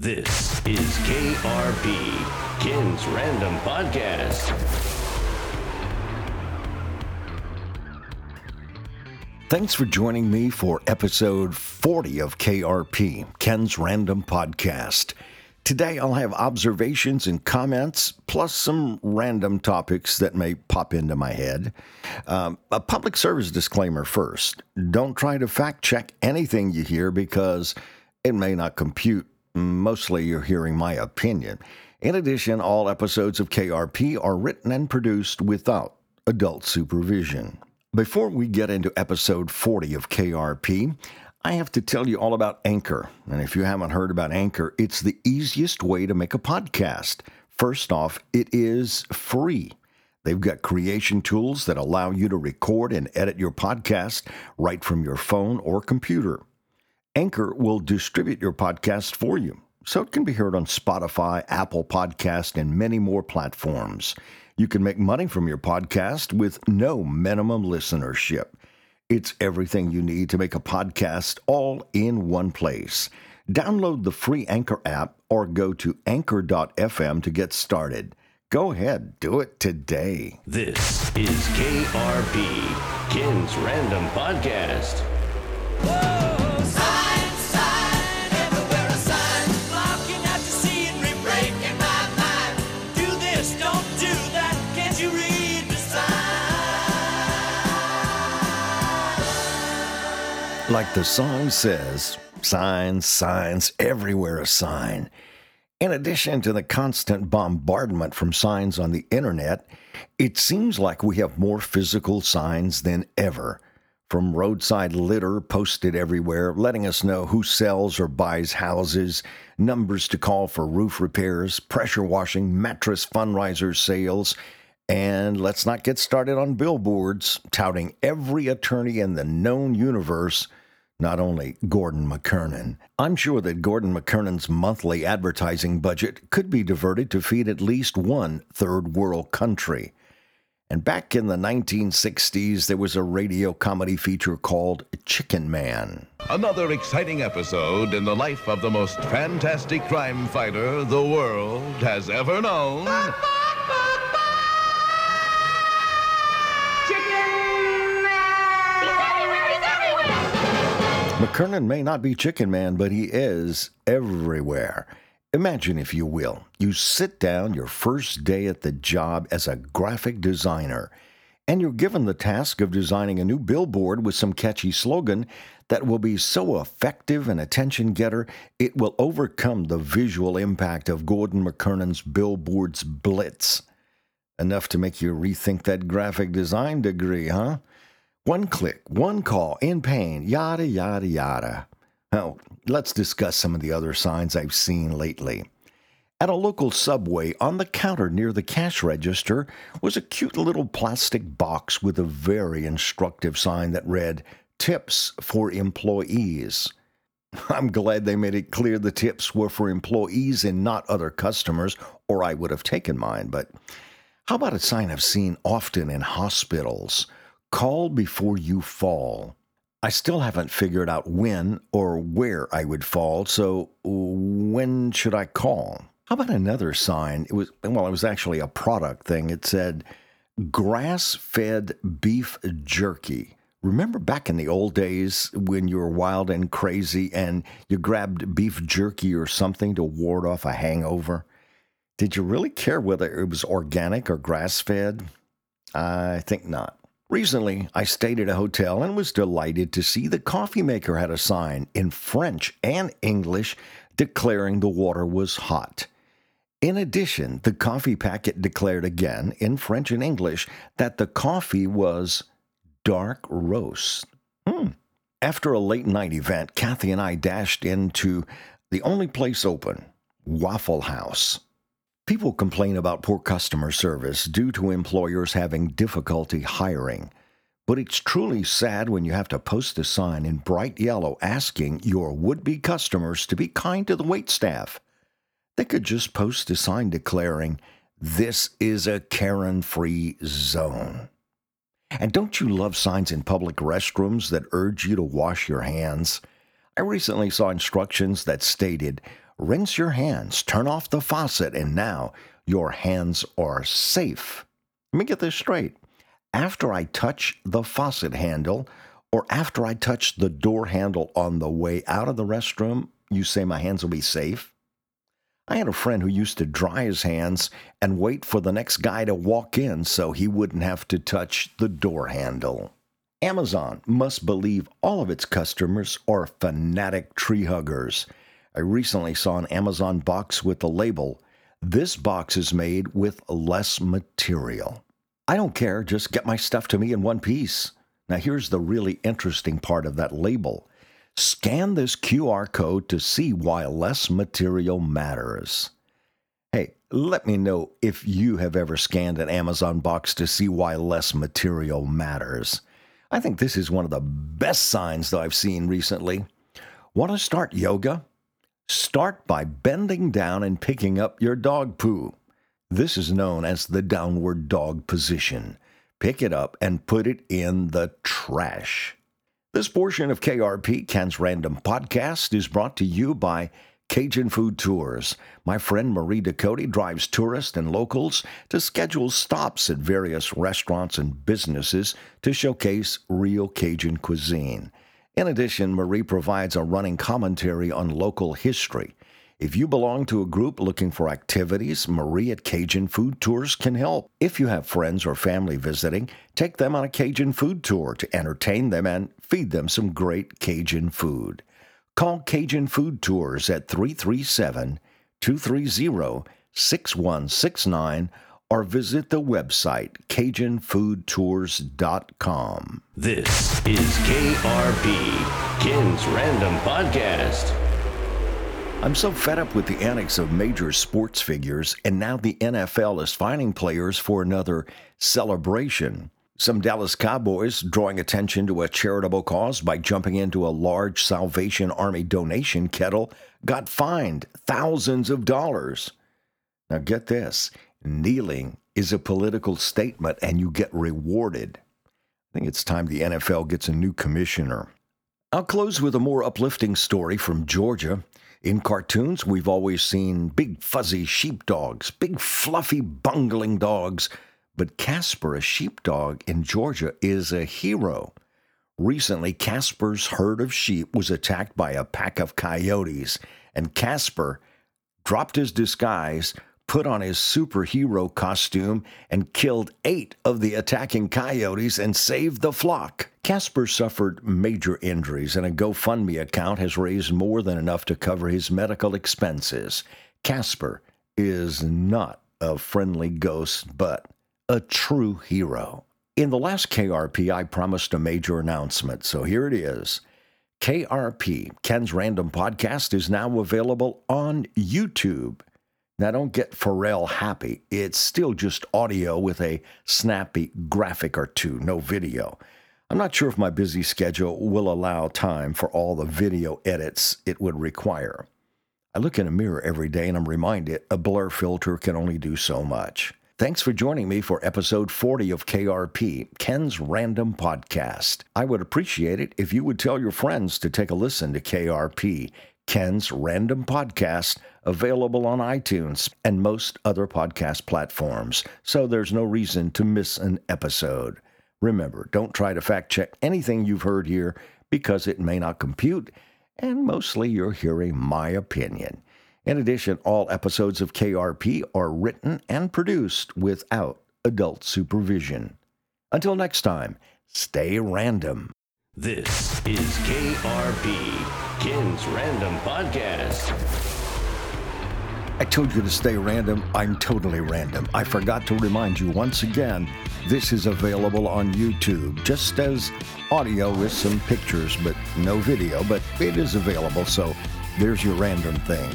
This is KRP, Ken's Random Podcast. Thanks for joining me for episode 40 of KRP, Ken's Random Podcast. Today I'll have observations and comments, plus some random topics that may pop into my head. Um, a public service disclaimer first. Don't try to fact check anything you hear because it may not compute Mostly you're hearing my opinion. In addition, all episodes of KRP are written and produced without adult supervision. Before we get into episode 40 of KRP, I have to tell you all about Anchor. And if you haven't heard about Anchor, it's the easiest way to make a podcast. First off, it is free. They've got creation tools that allow you to record and edit your podcast right from your phone or computer. Anchor will distribute your podcast for you, so it can be heard on Spotify, Apple Podcast, and many more platforms. You can make money from your podcast with no minimum listenership. It's everything you need to make a podcast all in one place. Download the free Anchor app or go to anchor.fm to get started. Go ahead, do it today. This is KRP, Ken's Random Podcast. Whoa! Like the song says, signs, signs, everywhere a sign. In addition to the constant bombardment from signs on the internet, it seems like we have more physical signs than ever. From roadside litter posted everywhere, letting us know who sells or buys houses, numbers to call for roof repairs, pressure washing, mattress fundraiser sales, and let's not get started on billboards touting every attorney in the known universe not only Gordon McKernan. I'm sure that Gordon McKernan's monthly advertising budget could be diverted to feed at least one third world country. And back in the 1960s, there was a radio comedy feature called Chicken Man. Another exciting episode in the life of the most fantastic crime fighter the world has ever known. McKernan may not be Chicken Man, but he is everywhere. Imagine, if you will, you sit down your first day at the job as a graphic designer, and you're given the task of designing a new billboard with some catchy slogan that will be so effective and attention getter it will overcome the visual impact of Gordon McKernan's billboard's blitz. Enough to make you rethink that graphic design degree, huh? One click, one call, in pain, yada, yada, yada. Now, let's discuss some of the other signs I've seen lately. At a local subway, on the counter near the cash register, was a cute little plastic box with a very instructive sign that read, Tips for Employees. I'm glad they made it clear the tips were for employees and not other customers, or I would have taken mine. But how about a sign I've seen often in hospitals? Call before you fall. I still haven't figured out when or where I would fall, so when should I call? How about another sign? It was well, it was actually a product thing. It said grass-fed beef jerky. Remember back in the old days when you were wild and crazy and you grabbed beef jerky or something to ward off a hangover? Did you really care whether it was organic or grass fed? I think not. Recently, I stayed at a hotel and was delighted to see the coffee maker had a sign in French and English declaring the water was hot. In addition, the coffee packet declared again in French and English that the coffee was dark roast. Hmm. After a late night event, Kathy and I dashed into the only place open, Waffle House. People complain about poor customer service due to employers having difficulty hiring. But it's truly sad when you have to post a sign in bright yellow asking your would be customers to be kind to the waitstaff. They could just post a sign declaring, This is a Karen free zone. And don't you love signs in public restrooms that urge you to wash your hands? I recently saw instructions that stated, rinse your hands, turn off the faucet, and now your hands are safe. Let me get this straight. After I touch the faucet handle, or after I touch the door handle on the way out of the restroom, you say my hands will be safe? I had a friend who used to dry his hands and wait for the next guy to walk in so he wouldn't have to touch the door handle. Amazon must believe all of its customers are fanatic tree huggers. I recently saw an Amazon box with the label, This box is made with less material. I don't care, just get my stuff to me in one piece. Now, here's the really interesting part of that label scan this QR code to see why less material matters. Hey, let me know if you have ever scanned an Amazon box to see why less material matters. I think this is one of the best signs that I've seen recently. Want to start yoga? Start by bending down and picking up your dog poo. This is known as the downward dog position. Pick it up and put it in the trash. This portion of KRP Ken's Random Podcast is brought to you by Cajun Food Tours. My friend Marie Ducote drives tourists and locals to schedule stops at various restaurants and businesses to showcase real Cajun cuisine. In addition, Marie provides a running commentary on local history. If you belong to a group looking for activities, Marie at Cajun Food Tours can help. If you have friends or family visiting, take them on a Cajun food tour to entertain them and feed them some great Cajun food. Call Cajun Food Tours at 337 230 6169 or visit the website CajunFoodTours.com. This is KRP, Ken's Random Podcast. I'm so fed up with the antics of major sports figures, and now the NFL is finding players for another celebration. Some Dallas Cowboys drawing attention to a charitable cause by jumping into a large Salvation Army donation kettle got fined thousands of dollars. Now, get this kneeling is a political statement and you get rewarded. I think it's time the NFL gets a new commissioner. I'll close with a more uplifting story from Georgia. In cartoons, we've always seen big fuzzy sheepdogs, big fluffy bungling dogs, but Casper, a sheepdog in Georgia, is a hero. Recently, Casper's herd of sheep was attacked by a pack of coyotes, and Casper dropped his disguise, put on his superhero costume, and killed eight of the attacking coyotes and saved the flock. Casper suffered major injuries, and a GoFundMe account has raised more than enough to cover his medical expenses. Casper is not a friendly ghost, but a true hero. In the last KRP, I promised a major announcement, so here it is. KRP, Ken's Random Podcast, is now available on YouTube. Now, don't get Pharrell happy. It's still just audio with a snappy graphic or two, no video. I'm not sure if my busy schedule will allow time for all the video edits it would require. I look in a mirror every day and I'm reminded a blur filter can only do so much. Thanks for joining me for episode 40 of KRP, Ken's Random Podcast. I would appreciate it if you would tell your friends to take a listen to KRP, Ken's Random Podcast, available on iTunes and most other podcast platforms, so there's no reason to miss an episode. Remember, don't try to fact check anything you've heard here because it may not compute, and mostly you're hearing my opinion. In addition, all episodes of KRP are written and produced without adult supervision. Until next time, stay random. This is KRP, Ken's Random Podcast. I told you to stay random. I'm totally random. I forgot to remind you once again this is available on YouTube, just as audio with some pictures, but no video. But it is available, so there's your random thing.